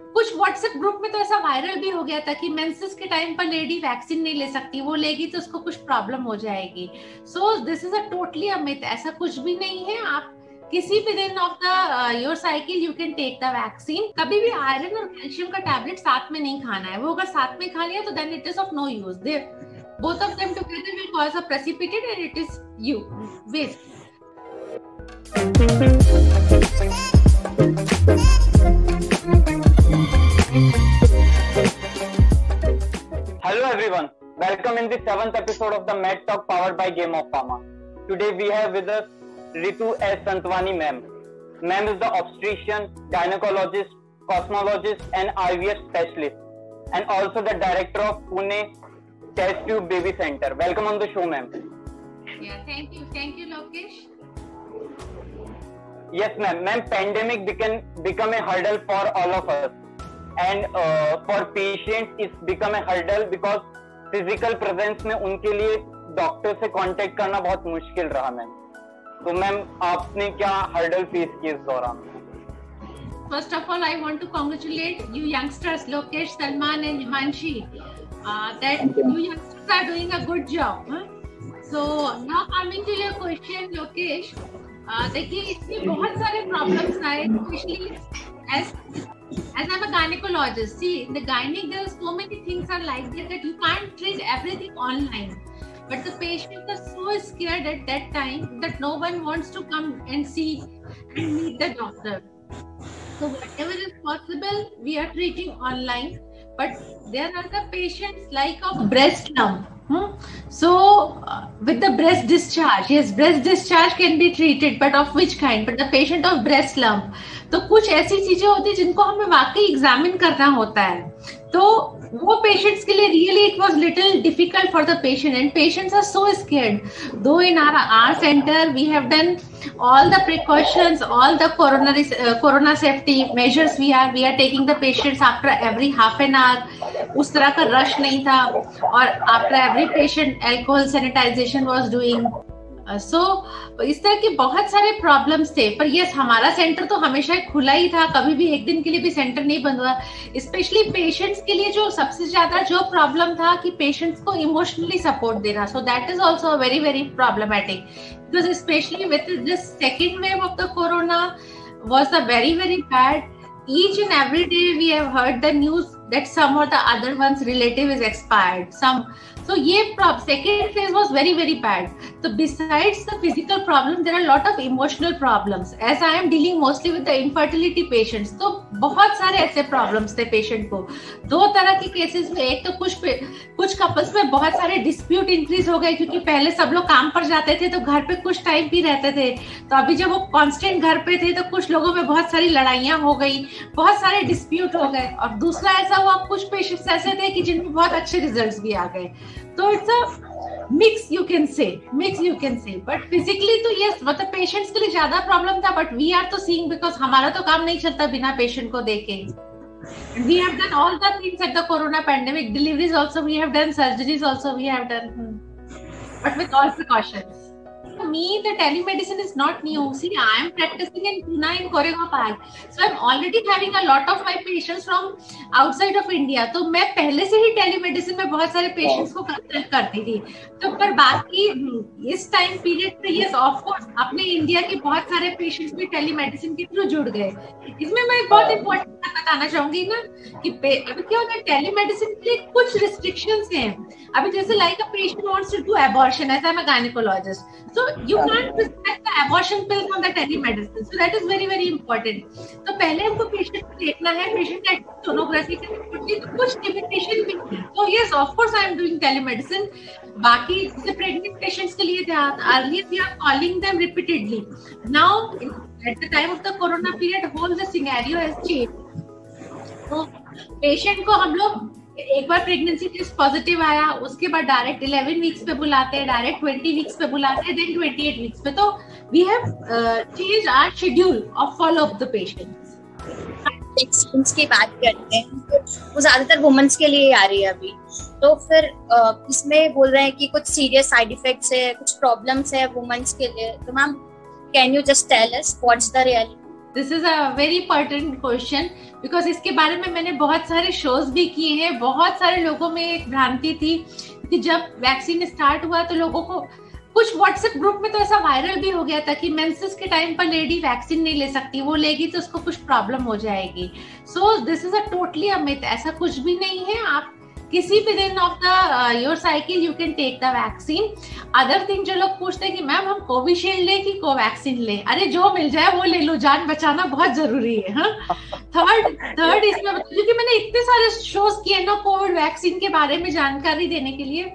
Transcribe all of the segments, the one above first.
कुछ WhatsApp group में तो ऐसा वायरल भी हो गया था कि मेंसेस के टाइम पर लेडी वैक्सीन नहीं ले सकती, वो लेगी तो उसको कुछ प्रॉब्लम हो जाएगी। So this is a totally a myth ऐसा कुछ भी नहीं है। आप किसी भी दिन of the your cycle you can take the vaccine कभी भी आयरन और कैल्शियम का टैबलेट साथ में नहीं खाना है। वो अगर साथ में खा लिया तो then it is of no use they both of them together will cause a precipitate and it is you, waste Hello everyone, welcome in the seventh episode of the Med Talk powered by Game of Pharma. Today we have with us Ritu S. Santwani ma'am. Ma'am is the obstetrician, gynecologist, cosmologist and IVF specialist and also the director of Pune Test Tube Baby Center. Welcome on the show ma'am. Yeah, thank you. Thank you Lokesh. Yes ma'am. Ma'am, pandemic became, become a hurdle for all of us and for patient it's become a hurdle because physical presence में उनके लिए doctor से contact करना बहुत मुश्किल रहा ma'am. तो ma'am आपने क्या हर्डल फेस किया इस दौरान? First of all I want to congratulate you youngsters Lokesh Salman and Himanshi that you youngsters are doing a good job so now coming to your question Lokesh देखिए इसमें बहुत सारे problems आए specially as gynecologist. See, in the gynec there are so many things are like that that you can't treat everything online. but the patients are so scared at that time that no one wants to come and see and meet the doctor so whatever is possible we are treating online but there are the patients like of breast lump Hmm? So, uh, with the breast discharge, yes, breast discharge can be treated, but of which kind? But the patient of breast lump. तो कुछ ऐसी चीज़ें होती है जिनको हमें वाकई examine करना होता है तो वो पेशेंट्स के लिए really it was little difficult for the patient and patients are so scared though in our our centre we have done all the precautions all the corona corona safety measures we are we are taking the patients after every half an hour उस तरह का rush नहीं था और after every patient alcohol sanitization was doing so so, इस तरह के बहुत सारे प्रॉब्लम्स थे पर यस हमारा सेंटर तो हमेशा खुला ही था। कभी भी एक दिन के लिए भी सेंटर नहीं बंद हुआ। स्पेशली पेशेंट्स के लिए जो सबसे ज़्यादा जो प्रॉब्लम था कि पेशेंट्स को इमोशनली सपोर्ट देना। So that is also very very problematic because specially with this second wave of the corona was a very very bad each and every day we have heard the news that some or the other one's relative is expired some So ये second phase was very very bad. So besides the physical problem, there are a lot of emotional problems. As I am dealing mostly with the infertility patients, तो बहुत सारे ऐसे problems थे patient को. दो तरह के cases में एक तो कुछ कुछ couples में बहुत सारे dispute increase हो गए क्योंकि पहले सब लोग काम पर जाते थे तो घर पे कुछ टाइम भी रहते थे तो अभी जब वो कांस्टेंट घर पे थे तो कुछ लोगों में बहुत सारी लड़ाइयाँ हो गई बहुत सारे डिस्प्यूट हो गए और दूसरा ऐसा हुआ कुछ पेशेंट्स ऐसे थे कि जिनमें बहुत अच्छे रिजल्ट्स भी आ गए तो it's a mix you can say mix you can say but physically तो यस मतलब पेशेंट्स के लिए ज़्यादा प्रॉब्लम था बट वी आर तो सीइंग बिकॉज़ हमारा तो काम नहीं चलता बिना पेशेंट को देखे we have done all the things at the corona pandemic deliveries also we have done surgeries also we have done but with all precautions for me, the telemedicine is not new. See, I am practicing in Pune in Koregaon Park. So I'm already having a lot of my patients from outside of India. तो मैं पहले से ही telemedicine में बहुत सारे patients को consult करती थी तो पर बाकी इस टाइम पीरियड पे ये ऑफ़ कोर्स अपने इंडिया के बहुत सारे पेशेंट्स भी टेलीमेडिसिन के थ्रू जुड़ गए इसमें मैं बहुत इंपॉर्टेंट बात बताना चाहूँगी ना कि अभी क्या होता है टेलीमेडिसिन के लिए कुछ रिस्ट्रिक्शंस हैं अभी जैसे like a patient wants to do abortion as a gynaecologist so you can't prescribe the abortion pill on the telemedicine. So that is very very important. तो पहले हमको पेशेंट को देखना है पेशेंट का सोनोग्राफी करनी है तो कुछ लिमिटेशन भी तो yes of course I am doing telemedicine बाकी जैसे प्रेग्नेंट पेशेंट्स के लिए थे earlier we are calling them repeatedly now at the time of the corona period whole the scenario has changed तो पेशेंट को हम लोग एक बार प्रेगनेंसी टेस्ट पॉजिटिव आया, उसके बाद डायरेक्ट इलेवन वीक्स पे बुलाते हैं डायरेक्ट ट्वेंटी वीक्स पे बुलाते हैं देन ट्वेंटी एट वीक्स पे। तो we have change our schedule of follow up the patients experience की बात करते हैं तो वो ज़्यादातर वुमेन्स के लिए आ रही है अभी। तो फिर इसमें बोल रहे हैं कि कुछ सीरियस साइड इफेक्ट्स है, कुछ प्रॉब्लम्स है वुमेन्स के लिए। तो ma'am can you just tell us what's the reality this is a very important question because इसके बारे में मैंने बहुत सारे शोज़ भी किए हैं, बहुत सारे लोगों में एक भ्रांति थी कि जब वैक्सीन स्टार्ट हुआ तो लोगों को कुछ व्हाट्सएप ग्रुप में तो ऐसा वायरल भी हो गया था कि मेंसेस के टाइम पर लेडी वैक्सीन नहीं ले सकती, वो लेगी तो उसको कुछ प्रॉब्लम हो जाएगी। So this is a totally a myth ऐसा कुछ भी नहीं है, आप किसी भी दिन of the your cycle you can take the vaccine other thing जो लोग पूछते हैं कि, मैम, हम कोविशील्ड ले कि कोवैक्सीन ले? अरे, जो मिल जाए वो ले लो। जान बचाना बहुत ज़रूरी है हाँ? थर्ड थर्ड इसमें क्योंकि मैंने इतने सारे शोज़ किए ना, कोविड वैक्सीन के बारे में जानकारी देने के लिए।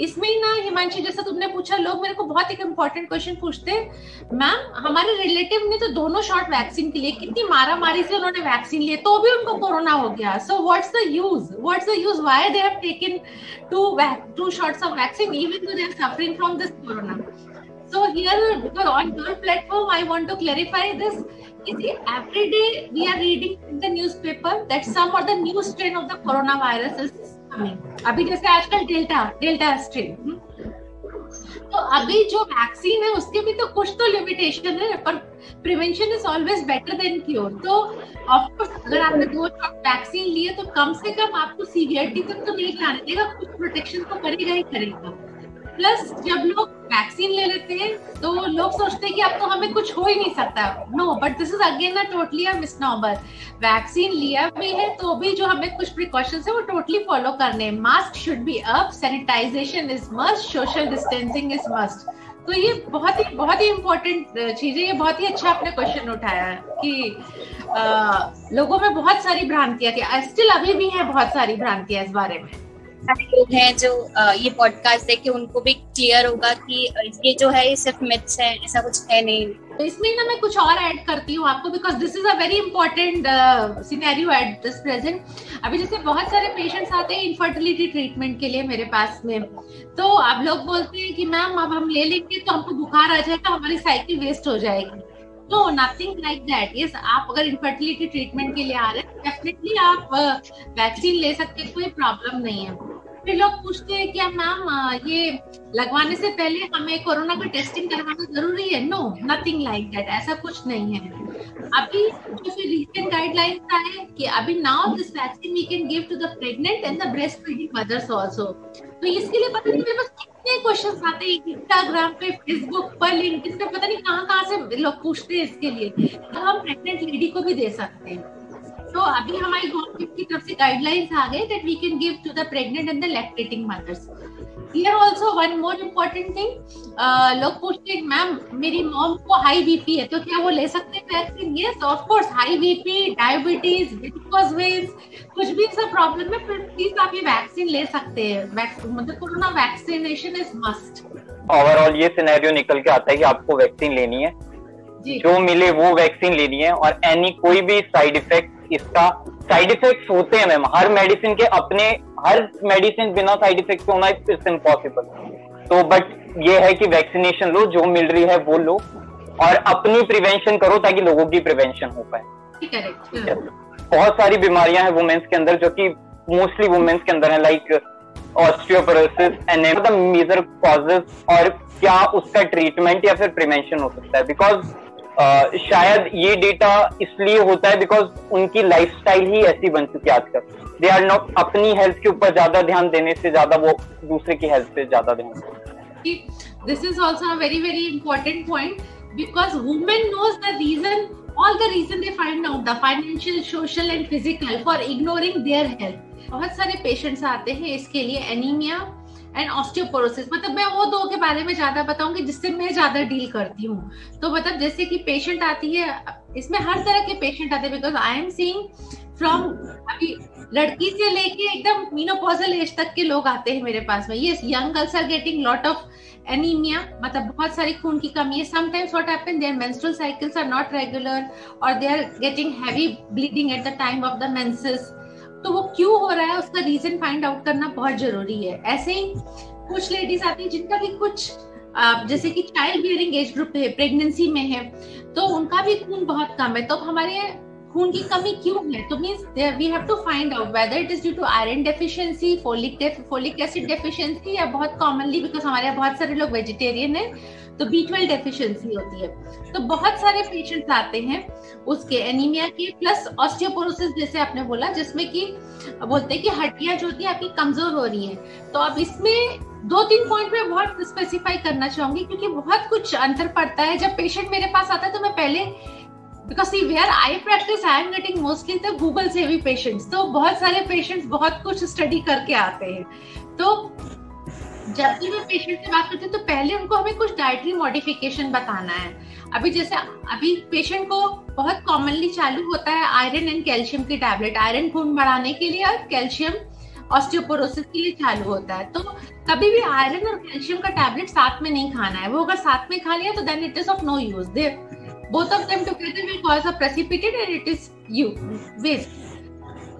इसमें ना, हिमांशी, जैसा तुमने पूछा, लोग मेरे को बहुत एक इम्पोर्टेंट क्वेश्चन पूछते मैम हमारे रिलेटिव ने तो दोनों शॉट वैक्सीन के लिए, कितनी मारा मारी से उन्होंने वैक्सीन लिए तो भी उनको कोरोना हो गया। So what's the use what's the use why they have taken two two shots of vaccine even though they are suffering from this corona so, here, because on your platform, i want to clarify this. You see, every day we are reading in the newspaper that some or the new strain of the coronavirus is अभी जैसे आजकल delta delta strain तो अभी जो vaccine है, उसके भी तो कुछ तो लिमिटेशन है, पर prevention is always better than cure तो ऑफकोर्स अगर आपने दो शॉट वैक्सीन लिए तो कम से कम आपको सीवियरिटी तक तो नहीं जाने देगा, कुछ प्रोटेक्शन तो करेगा ही करेगा। प्लस जब लोग वैक्सीन ले लेते हैं तो लोग सोचते हैं कि अब तो हमें कुछ हो ही नहीं सकता। No but this is again totally misnomer vaccine लिया भी है तो भी जो हमें कुछ प्रिकॉशन है वो टोटली फॉलो करने mask should be up sanitization is must social distancing is must तो ये बहुत ही बहुत ही इम्पोर्टेंट चीज़ है। ये बहुत ही अच्छा आपने क्वेश्चन उठाया कि आ, लोगों में बहुत सारी भ्रांतियाँ थी स्टिल अभी भी है बहुत सारी भ्रांतियाँ इस बारे में। सारे लोग हैं जो ये पॉडकास्ट देख उनको भी क्लियर होगा कि ये जो है, ये सिर्फ़ मिथ्स है, ऐसा कुछ है नहीं। तो इसमें ना मैं कुछ और ऐड करती हूँ आपको because this is a very important scenario at this present अभी जैसे बहुत सारे पेशेंट्स आते हैं इनफर्टिलिटी ट्रीटमेंट के लिए मेरे पास में। तो आप लोग बोलते हैं कि, मैम, अब हम ले लेंगे तो हमको बुखार आ जाएगा, हमारी साइकिल वेस्ट हो जाएगी। No nothing like that yes आप अगर इनफर्टिलिटी ट्रीटमेंट के लिए आ रहे हैं डेफिनेटली आप वैक्सीन ले सकते कोई प्रॉब्लम नहीं है। फिर लोग पूछते हैं क्या मैम ये लगवाने से पहले हमें कोरोना का टेस्टिंग करवाना ज़रूरी है? नो नथिंग लाइक दैट ऐसा कुछ नहीं है। अभी जो फिर रिसेंट गाइडलाइंस आए कि अभी now this vaccine we can give to the pregnant and the breast feeding mothers also तो इसके लिए पता नहीं, मेरे पास कितने क्वेश्चंस आते हैं इंस्टाग्राम पे फेसबुक पर लिंक्डइन पे, पता नहीं कहाँ कहाँ से लोग पूछते हैं इसके लिए तो हम प्रेग्नेंट लेडी को भी दे सकते हैं। तो अभी हमारी गवर्नमेंट की तरफ़ से गाइडलाइंस आ गए that we can give to the pregnant and the lactating mothers here also one more important thing लोग पूछते हैं मैम मेरी मॉम को हाई बीपी है तो क्या वो ले सकते हैं vaccine yes of course high BP diabetes varicose veins कुछ भी ऐसा प्रॉब्लम है फिर प्लीज़ आप ये वैक्सीन ले सकते हैं। मतलब corona vaccination is must overall ये सिनेरियो निकल के आता है कि आपको वैक्सीन लेनी है। जो। मिले वो वैक्सीन लेनी है और एनी कोई भी साइड इफ़ेक्ट इसका साइड इफेक्ट्स होते हैं मैम। हर मेडिसिन के अपने हर मेडिसिन बिना साइड इफ़ेक्ट होना इट्स इम्पॉसिबल तो बट ये है कि वैक्सीनेशन लो जो मिल रही है वो लो और अपनी प्रिवेंशन करो ताकि लोगों की प्रिवेंशन हो पाए। बहुत सारी बीमारियाँ हैं वुमेन्स के अंदर जो कि मोस्टली वुमेन्स के अंदर है like osteoporosis and major causes और क्या उसका ट्रीटमेंट या फिर प्रिवेंशन हो सकता है। बिकॉज़ शायद ये डेटा इसलिए होता है बिकॉज़ उनकी लाइफस्टाइल ही ऐसी बन चुकी है आजकल। दे आर नॉट अपनी हेल्थ के ऊपर ज़्यादा ध्यान देने से ज़्यादा वो दूसरे की हेल्थ पे ज़्यादा ध्यान this is also very very important point because women knows the reason all the reason they find out, the financial, social and physical for ignoring their health बहुत सारे पेशेंट्स आते हैं इसके लिए एनीमिया एंड ऑस्टियोपोरोसिस मतलब मैं वो दो के बारे में ज़्यादा बताऊँगी जिससे मैं ज़्यादा डील करती हूँ। तो मतलब जैसे कि पेशेंट आती है, इसमें हर तरह के पेशेंट आते हैं because I am seeing from अभी लड़की से लेके एकदम मीनोपॉजल एज तक के लोग आते हैं मेरे पास में। ये young girls are getting lot of anaemia मतलब बहुत सारी खून की कमी है। Sometimes what happen their menstrual cycles are not regular और they are getting heavy bleeding at the time of the menses तो वो क्यों हो रहा है, उसका रीजन फाइंड आउट करना बहुत ज़रूरी है। ऐसे ही कुछ लेडीज़ आती है जिनका भी कुछ जैसे कि चाइल्ड बियरिंग एज ग्रुप है प्रेगनेंसी में है तो उनका भी खून बहुत कम है। तो हमारे खून की कमी क्यों है? तो means we have to find out whether it is due to iron deficiency folic folic acid deficiency या बहुत कॉमनली बिकॉज़ हमारे यहाँ बहुत सारे लोग वेजिटेरियन है तो बी ट्वेल्व डेफिशिएंसी होती है। तो बहुत सारे पेशेंट्स आते हैं उसके एनीमिया के प्लस ऑस्टियोपोरोसिस जैसे आपने बोला, जिसमें कि बोलते हैं कि हड्डियाँ जो होती है, आपकी कमज़ोर हो रही हैं। तो अब इसमें दो तीन पॉइंट में बहुत स्पेसिफाई करना चाहूँगी, क्योंकि बहुत कुछ अंतर पड़ता है। जब पेशेंट मेरे पास आता है तो मैं पहले because see where I practice I am getting mostly the Google से भी पेशेंट्स तो बहुत सारे पेशेंट्स बहुत कुछ स्टडी करके आते हैं। तो जब भी मैं पेशेंट से बात करती हूँ तो पहले उनको हमें कुछ डाइटरी मॉडिफिकेशन बताना है। अभी जैसे, अभी पेशेंट को बहुत कॉमनली चालू होता है आयरन एंड कैल्शियम की टैबलेट आयरन खून बढ़ाने के लिए और कैल्शियम ऑस्टियोपोरोसिस के लिए चालू होता है। तो कभी भी आयरन और कैल्शियम का टैबलेट साथ में नहीं खाना है। वो अगर साथ में खा लिया तो then it is of no use they, both of them together will cause a precipitate and it is you, waste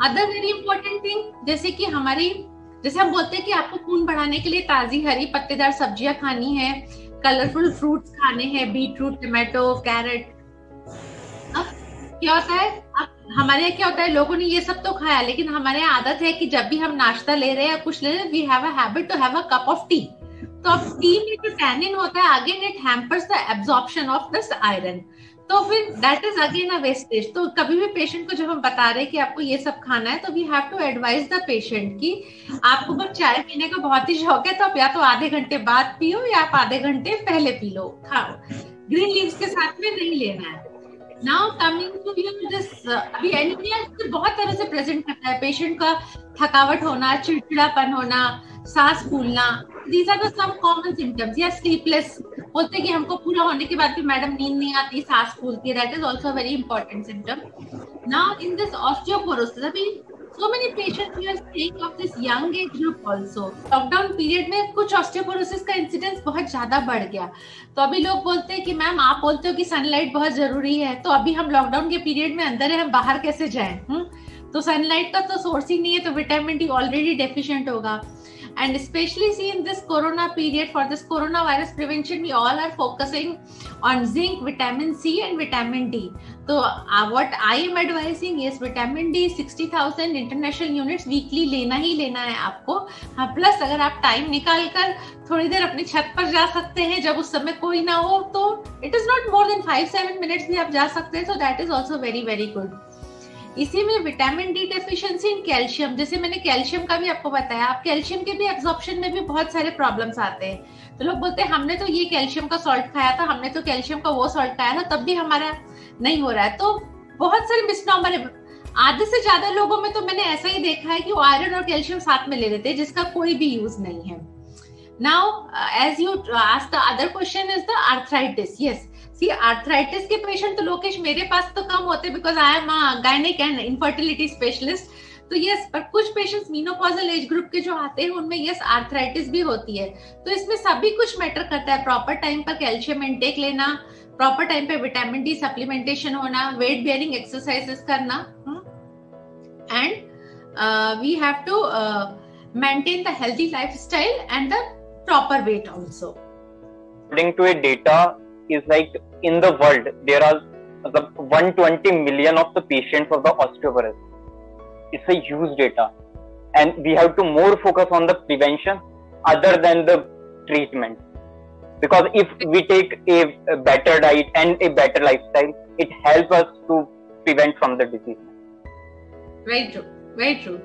other very important thing जैसे कि हमारी जैसे हम बोलते हैं कि आपको खून बढ़ाने के लिए ताजी हरी पत्तेदार सब्ज़ियाँ खानी है कलरफुल फ्रूट्स खाने हैं बीट रूट टमाटो कैरेट अब क्या होता है? अब हमारे यहाँ क्या होता है? लोगों ने ये सब तो खाया, लेकिन हमारे यहाँ आदत है कि जब भी हम नाश्ता ले रहे हैं कुछ ले रहे हैं we have a habit to have a cup of tea तो अब टी में जो टैनिन होता है again it hampers the absorption of this iron तो फिर that is again a wastage तो कभी भी पेशेंट को जब हम बता रहे हैं कि आपको ये सब खाना है तो we have to advise the patient कि आपको बस चाय पीने का बहुत ही शौक है तो आप या तो आधे घंटे बाद पियो या आप आधे घंटे पहले पी लो, खाओ। ग्रीन लीव्स के साथ में नहीं लेना है। Now coming to you this अभी एनीमिया बहुत तरह से प्रेजेंट करता है। पेशेंट का थकावट होना, चिड़चिड़ापन होना, सांस फूलना are the some common symptoms या स्लीपलेस बोलते कि हमको पूरा होने के बाद भी मैडम नींद नहीं आती, सांस फूलती है that is also very important symptom now in this osteoporosis अभी so many patients we are seeing of this young age group also lockdown period में कुछ ऑस्टियोपोरोसिस का इंसिडेंस बहुत ज़्यादा बढ़ गया। तो अभी लोग बोलते हैं कि, मैम, आप बोलते हो कि सनलाइट बहुत ज़रूरी है तो अभी हम लॉकडाउन के पीरियड में अंदर है, हम बाहर कैसे जाएँ? हुँ? तो सनलाइट का तो सोर्स ही नहीं है तो विटामिन डी ऑलरेडी डेफिशिएंट होगा। And especially see in this corona period for this coronavirus prevention we all are focusing on zinc vitamin c and vitamin d so uh, what i am advising is vitamin d 60000 international units weekly लेना ही लेना है आपको हाँ plus अगर आप time निकाल कर थोड़ी देर अपनी छत पर जा सकते हैं जब उस समय कोई ना हो तो it is not more than five seven minutes भी आप जा सकते हैं so that is also very very good इसी में vitamin D deficiency in calcium जैसे मैंने कैल्शियम का भी आपको बताया, आप कैल्शियम के भी एब्जॉर्प्शन में भी बहुत सारे प्रॉब्लम्स आते हैं। तो लोग बोलते हैं, हमने तो ये कैल्शियम का सॉल्ट खाया था, हमने तो कैल्शियम का वो सॉल्ट खाया था, तब भी हमारा नहीं हो रहा है। तो बहुत सारे मिसनॉमर आधे से ज़्यादा लोगों में तो मैंने ऐसा ही देखा है कि वो आयरन और कैल्शियम साथ में ले लेते हैं, जिसका कोई भी यूज़ नहीं है। Now as you ask the other question is the arthritis yes see arthritis के पेशेंट तो लोकेश मेरे पास तो कम होते because I am gynaec and infertility specialist तो यस पर कुछ पेशेंट्स मीनोपॉजल एज ग्रुप के जो आते हैं, उनमें यस आर्थराइटिस भी होती है। तो इसमें सभी कुछ मैटर करता है। प्रॉपर टाइम पर कैल्शियम इनटेक लेना प्रॉपर टाइम पे विटामिन डी सप्लीमेंटेशन होना वेट बियरिंग एक्सरसाइजेस करना and we have to maintain the healthy lifestyle and the proper weight also. According to a data is like in the world there are the 120 million of the patients of the osteoporosis. It's a huge data, and we have to more focus on the prevention other than the treatment. Because if we take a, a better diet and a better lifestyle, it helps us to prevent from the disease. Very true. Very true.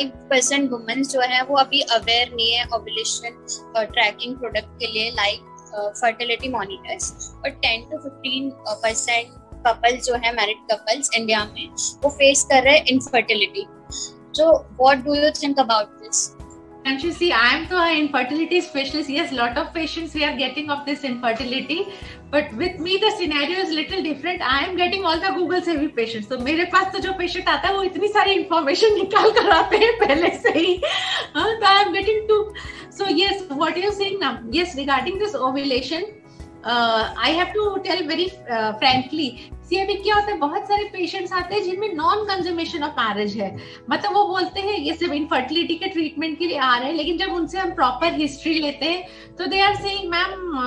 एक percent womens जो है वो अभी aware नहीं है ovulation trekking product के लिए like fertility monitors और ten to fifteen percent couple जो है मैरिड कपल्स इंडिया में, वो फेस कर रहे हैं इनफर्टिलिटी तो what do you think about this? And you see, I am to an infertility specialist. Yes, lot of patients we are getting of this infertility, but with me the scenario is little different. I am getting all the Google से भी patients. तो मेरे पास तो जो patient आता है वो इतनी सारी information निकाल कर आते हैं पहले से ही. तो I am getting to So yes, what you saying now, yes, regarding this ovulation, uh, have to very uh, see अभी क्या होता है बहुत सारे पेशेंट्स आते हैं जिनमें नॉन कंज्यूमेशन ऑफ़ मैरिज है। मतलब वो बोलते हैं ये सिर्फ़ इनफर्टिलिटी के ट्रीटमेंट के लिए आ रहे हैं लेकिन जब उनसे हम प्रॉपर हिस्ट्री लेते हैं तो they are saying ma'am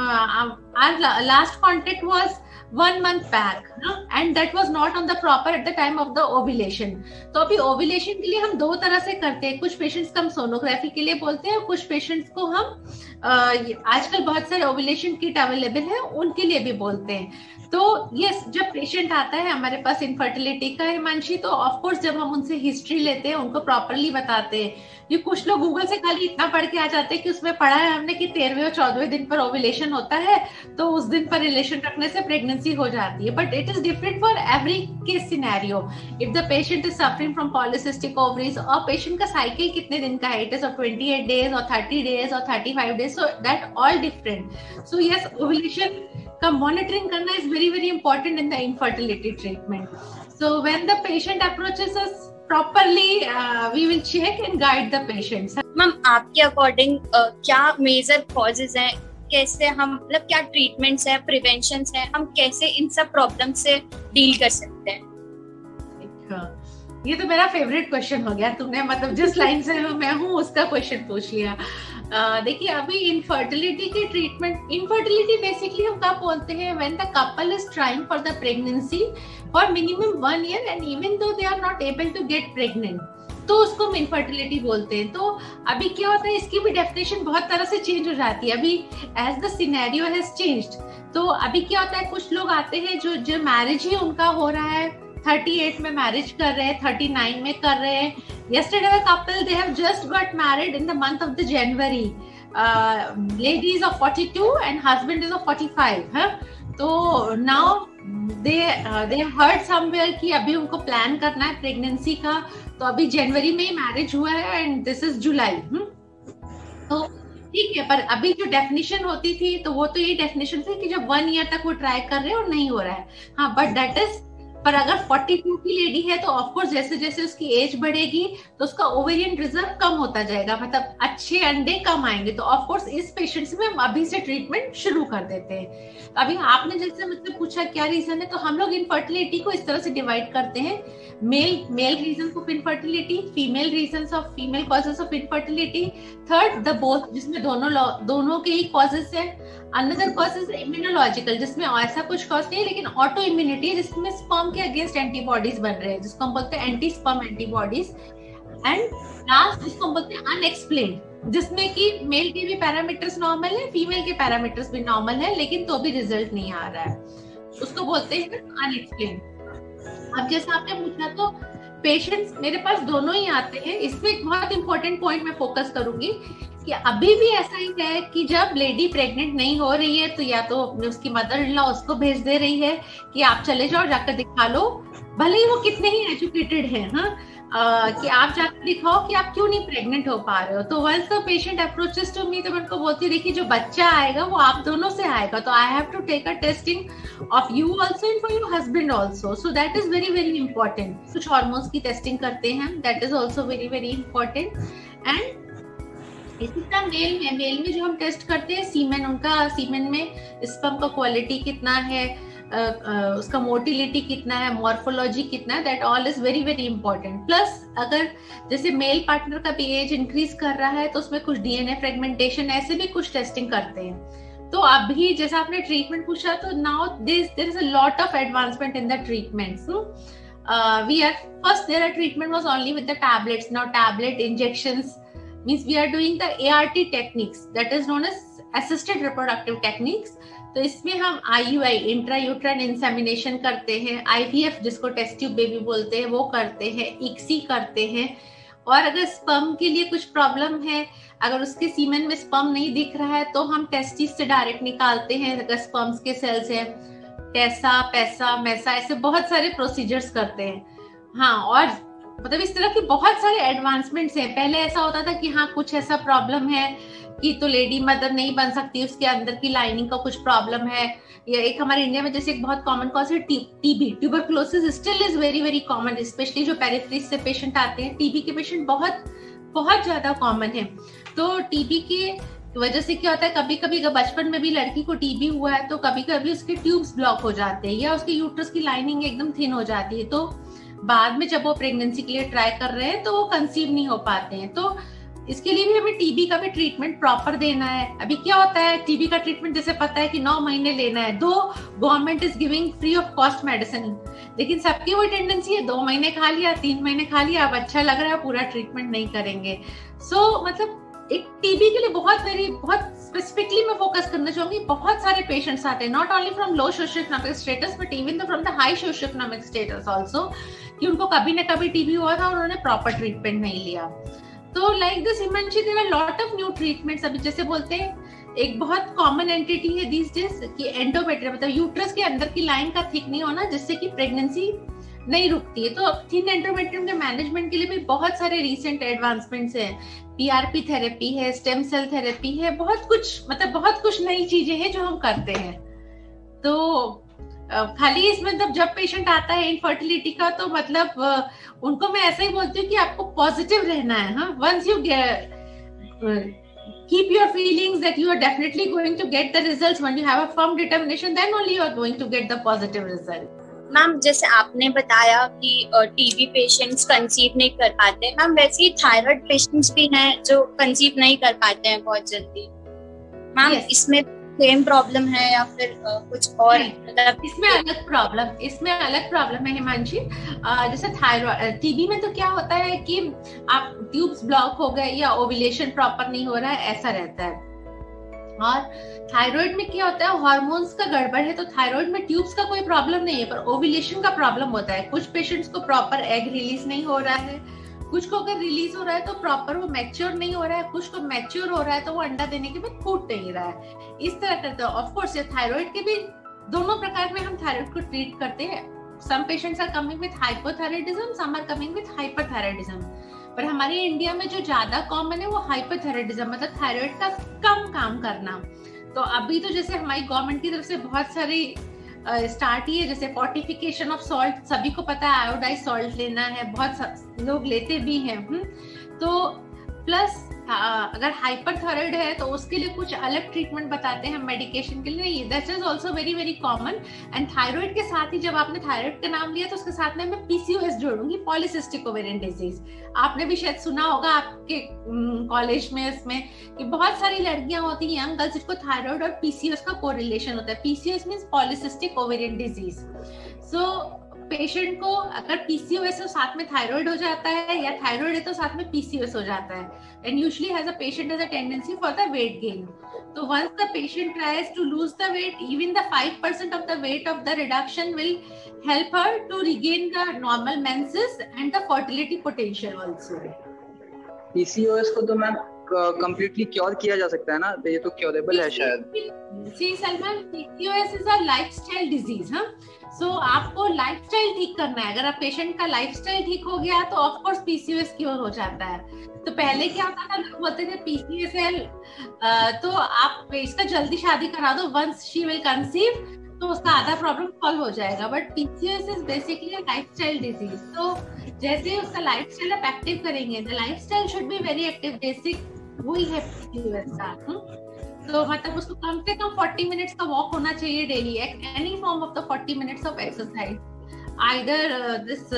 our last contact was one month back and that was not on the proper at the time of the ovulation तो अभी ओविलेशन के लिए हम दो तरह से करते हैं। कुछ पेशेंट्स को हम सोनोग्राफी के लिए बोलते हैं और कुछ पेशेंट्स को हम आजकल बहुत सारे ओविलेशन किट अवेलेबल है, उनके लिए भी बोलते हैं। तो यस जब पेशेंट आता है, हमारे पास इनफर्टिलिटी का हिमांशी तो ऑफकोर्स जब हम उनसे हिस्ट्री लेते हैं, उनको प्रॉपरली बताते हैं। ये कुछ लोग गूगल से खाली इतना पढ़ के आ जाते हैं कि उसमें पढ़ा है हमने कि तेरहवें और चौदहवें दिन पर ओविलेशन होता है तो उस दिन पर रिलेशन रखने से प्रेगनेंसी हो जाती है। But it is different for every case scenario if the patient is suffering from polycystic ovaries और पेशेंट का साइकिल कितने दिन का है? It is twenty eight days और थर्टी डेज़ और thirty five days so that all different so yes ovulation का monitoring करना is very very important in the infertility treatment so when the patient approaches us properly uh, we will check and guide the patients. Ma'am आपके according uh, क्या major causes हैं? कैसे हम मतलब क्या treatments है प्रिवेंशन है? हम कैसे इन सब प्रॉब्लम से डील कर सकते हैं? ये तो मेरा फेवरेट क्वेश्चन हो गया। तुमने मतलब जिस लाइन से मैं हूँ उसका क्वेश्चन पूछ लिया। देखिए, अभी इनफर्टिलिटी के ट्रीटमेंट इनफर्टिलिटी बेसिकली हम कब बोलते हैं? When the couple is trying for the pregnancy for minimum one year and even though they are not able to get pregnant तो उसको हम इनफर्टिलिटी बोलते हैं। तो अभी क्या होता है? इसकी भी डेफिनेशन बहुत तरह से चेंज हो जाती है। अभी as the scenario has changed तो अभी क्या होता है? कुछ लोग आते हैं जो जो मैरिज ही उनका हो रहा है 38 में मैरिज कर रहे हैं 39 में कर रहे हैं। Yesterday a couple they have just got married in the month of the January. Uh, lady is of 42 and husband is of 45 huh? तो नाउ दे हर्ड समवेयर कि अभी उनको प्लान करना है प्रेगनेंसी का। तो अभी जनवरी में ही मैरिज हुआ है एंड दिस इज़ जुलाई तो ठीक है पर अभी जो डेफिनेशन होती थी तो वो तो यही डेफिनेशन थी कि जब वन ईयर तक वो ट्राई कर रहे हैं और नहीं हो रहा है। हाँ बट दैट इज़ पर अगर 42 की लेडी है तो ऑफकोर्स जैसे जैसे उसकी एज बढ़ेगी तो उसका ओवेरियन रिज़र्व कम होता जाएगा मतलब अच्छे अंडे कम आएँगे। तो ऑफकोर्स इस पेशेंट से हम अभी से ट्रीटमेंट शुरू कर देते हैं। अभी आपने जैसे मुझसे पूछा क्या रीजन है तो हम लोग इनफर्टिलिटी को इस तरह से डिवाइड करते हैं। Male male reason of infertility female reason of female causes of infertility third the both जिसमें दोनों दोनों के ही कॉजेस है। अनदर कॉज इज़ इम्यूनोलॉजिकल जिसमें ऐसा कुछ कॉज नहीं है लेकिन ऑटो इम्यूनिटी जिसमें स्पर्म के अगेंस्ट एंटीबॉडीज बन रहे हैं, जिसको हम बोलते हैं anti sperm antibodies and last जिसको हम बोलते हैं अनएक्सप्लेन जिसमें कि मेल के भी पैरामीटर्स नॉर्मल है फीमेल के पैरामीटर्स भी नॉर्मल है, लेकिन तो भी रिज़ल्ट नहीं आ रहा है. उसको बोलते हैं अनएक्सप्लेन अब जैसे आपने पूछा तो पेशेंट्स मेरे पास दोनों ही आते हैं, इसमें एक बहुत इंपॉर्टेंट पॉइंट मैं फोकस करूँगी अभी भी ऐसा ही है कि जब लेडी प्रेग्नेंट नहीं हो रही है तो या तो उसकी मदर इन लॉ उसको भेज दे रही है कि आप चले जाओ, जाकर दिखा लो। भले ही वो कितने ही एजुकेटेड है हाँ? कि आप जाकर दिखाओ कि आप क्यों नहीं प्रेग्नेंट हो पा रहे हो। तो once the patient approaches to me तो मैं उनको बोलती देखिए, जो बच्चा आएगा, वो आप दोनों से आएगा तो I have to take a testing of you also and for your husband also so that is very very important कुछ हॉर्मोन्स की टेस्टिंग करते हैं that is also very very important and इसी तरह मेल में मेल में जो हम टेस्ट करते हैं सीमेन उनका सीमेन में स्पम का क्वालिटी कितना है उसका मोटिलिटी कितना है मॉर्फोलॉजी कितना है that all is very very important plus अगर जैसे मेल पार्टनर का भी एज इंक्रीज कर रहा है तो उसमें कुछ डीएनए फ्रेगमेंटेशन ऐसे भी कुछ टेस्टिंग करते हैं। तो अभी जैसे आपने ट्रीटमेंट पूछा तो now this there is a lot of advancement in the treatment we are first there are treatment was only with the tablets now tablet injections means we are doing the ART techniques, that is known as assisted reproductive techniques. तो इसमें हम I U I intra uterine insemination करते हैं IVF जिसको test tube baby बोलते हैं, वो करते हैं इक्सी करते हैं। और अगर स्पम के लिए कुछ प्रॉब्लम है, अगर उसके सीमेन में स्पम नहीं दिख रहा है तो हम टेस्टिस से डायरेक्ट निकालते हैं, अगर स्पम्स के सेल्स है। पैसा पैसा मैसा ऐसे बहुत सारे प्रोसीजर्स करते हैं। हाँ और मतलब इस तरह की बहुत सारे एडवांसमेंट्स हैं। पहले ऐसा होता था कि हाँ कुछ ऐसा प्रॉब्लम है कि तो लेडी मदर नहीं बन सकती, उसके अंदर की लाइनिंग का कुछ प्रॉब्लम है। या एक हमारे इंडिया में जैसे एक बहुत कॉमन कॉज है TB tuberculosis still is very very common specially जो पेरिफ्रीज से पेशेंट आते हैं। टीबी के पेशेंट बहुत बहुत ज़्यादा कॉमन है। तो टीबी के वजह से क्या होता है कभी कभी बचपन में भी लड़की को टीबी हुआ है तो कभी कभी उसके ट्यूब्स ब्लॉक हो जाते हैं या उसके यूट्रस की लाइनिंग एकदम थिन हो जाती है। तो बाद में जब वो प्रेगनेंसी के लिए ट्राई कर रहे हैं तो वो कंसीव नहीं हो पाते हैं। तो इसके लिए भी हमें टीबी का भी ट्रीटमेंट प्रॉपर देना है। अभी क्या होता है टीबी का ट्रीटमेंट जैसे पता है कि नौ महीने लेना है। Though government is giving free of cost medicine लेकिन सबकी वो टेंडेंसी है दो महीने खा लिया तीन महीने खा लिया अब अच्छा लग रहा है पूरा ट्रीटमेंट नहीं करेंगे। सो so, मतलब एक टीबी के लिए बहुत वेरी बहुत स्पेसिफिकली मैं फोकस करना चाहूँगी, बहुत सारे पेशेंट्स आते हैं not only from low socio economic status but even from the high socio economic status also कि उनको कभी ना कभी टीबी हुआ था और उन्होंने प्रॉपर ट्रीटमेंट नहीं लिया। तो like this Himanshi there are lot of new treatments अभी जैसे बोलते हैं, एक बहुत कॉमन एंटिटी है दीज डेज़ कि एंडोमेट्रियम मतलब यूट्रस के अंदर की लाइन का थिक नहीं होना, जिससे कि प्रेगनेंसी नहीं रुकती है। तो अब थिन एंडोमेट्रियम के मैनेजमेंट के लिए भी बहुत सारे रिसेंट एडवांसमेंट्स हैं। पीआरपी थेरेपी है स्टेम सेल थेरेपी है, बहुत कुछ मतलब बहुत कुछ नई चीज़ें हैं जो हम करते हैं। तो खाली इसमें मतलब जब पेशेंट आता है इनफर्टिलिटी का तो मतलब उनको मैं ऐसा ही बोलती हूँ कि आपको पॉजिटिव रहना है हाँ? Once you keep your feelings that you are definitely going to get the results. When you have a firm determination, then only you are going to get the positive result ma'am जैसे आपने बताया कि TB patients conceive नहीं कर पाते। Ma'am वैसे ही thyroid patients भी हैं जो कंसीव नहीं कर पाते हैं बहुत जल्दी। Ma'am yes. इसमें सेम प्रॉब्लम है या फिर कुछ और मतलब इसमें अलग प्रॉब्लम इसमें अलग प्रॉब्लम है हिमांशी। जैसे थायराइड टीबी में तो क्या होता है कि आप ट्यूब्स ब्लॉक हो गए या ओविलेशन प्रॉपर नहीं हो रहा है ऐसा रहता है। और थायराइड में क्या होता है हार्मोन्स का गड़बड़ है तो थायराइड में ट्यूब्स का कोई प्रॉब्लम नहीं है, पर ओविलेशन का प्रॉब्लम होता है। कुछ पेशेंट्स को प्रॉपर एग रिलीज़ नहीं हो रहा है, कुछ को अगर रिलीज़ हो रहा है तो प्रॉपर वो मैच्योर नहीं हो रहा है, कुछ को मैच्योर हो रहा है तो वो अंडा देने के बाद फूट नहीं रहा है। इस तरह करते हैं। ऑफकोर्स ये थायराइड के भी दोनों प्रकार में हम थायराइड को ट्रीट करते हैं। Some patients are coming with hypothyroidism some are coming with hyperthyroidism पर हमारे इंडिया में जो ज़्यादा कॉमन है वो हाइपरथायराइडिज्म मतलब थायराइड का कम काम करना तो अभी तो जैसे हमारी गवर्नमेंट की तरफ़ से बहुत सारी स्टार्ट ही है, जैसे फोर्टिफिकेशन ऑफ़ सॉल्ट सभी को पता है आयोडाइज सॉल्ट लेना है, बहुत लोग लेते भी हैं हम्म। तो प्लस अगर हाइपरथायराइड है तो उसके लिए कुछ अलग ट्रीटमेंट बताते हैं मेडिकेशन के लिए। That is also very very common and thyroid के साथ ही जब आपने थायराइड का नाम लिया तो उसके साथ में मैं पीसीओएस जोड़ूँगी पॉलिसिस्टिक ओवेरियन डिज़ीज़ आपने भी शायद सुना होगा आपके कॉलेज में, इसमें कि बहुत सारी लड़कियाँ होती हैं यंग गर्ल्स जिसको थायराइड और पीसीओएस का कोरिलेशन होता है। PCOS mean polycystic ovarian disease so patient को अगर पीसीओएस तो साथ में थायराइड हो जाता है या थायराइड है तो साथ में पीसीओएस हो जाता है। And usually has a patient has a tendency for the weight gain तो once the patient tries to lose the weight even the 5% of the weight of the reduction will help her to regain the normal menses and the fertility potential also. PCOS को तो ma'am completely cure किया जा सकता है ना? तो ये तो क्योरेबल है शायद। See Salman PCOS is a lifestyle disease हाँ? सो आपको लाइफस्टाइल ठीक करना है। अगर आप पेशेंट का लाइफस्टाइल ठीक हो गया तो ऑफ़ कोर्स पीसीओएस क्योर हो जाता है। तो पहले क्या होता था? लोग बोलते थे पीसीओएस तो आप इसका जल्दी शादी करा दो वंस शी विल कंसीव तो उसका आधा प्रॉब्लम सॉल्व हो जाएगा but PCOS is basically lifestyle disease तो जैसे उसका लाइफस्टाइल आप एक्टिव करेंगे the lifestyle should be very active basic वही है पीसीओएस का हम्म? तो मतलब उसको कम से कम 40 मिनट्स का वॉक होना चाहिए daily any form of the 40 minutes of exercise either this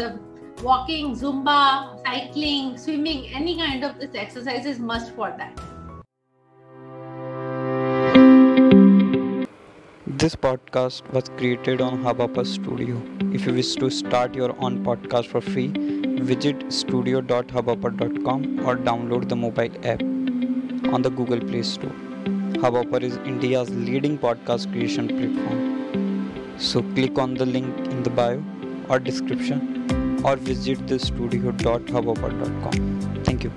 walking, zumba, cycling, swimming, any kind of this exercise is must for that. This podcast was created on Hubhopper Studio. If you wish to start your own podcast for free, visit studio.hubhopper.com or download the mobile app on the Google Play Store. Hubhopper is India's leading podcast creation platform. So click on the link in the bio or description or visit the studio.hubhopper.com. Thank you.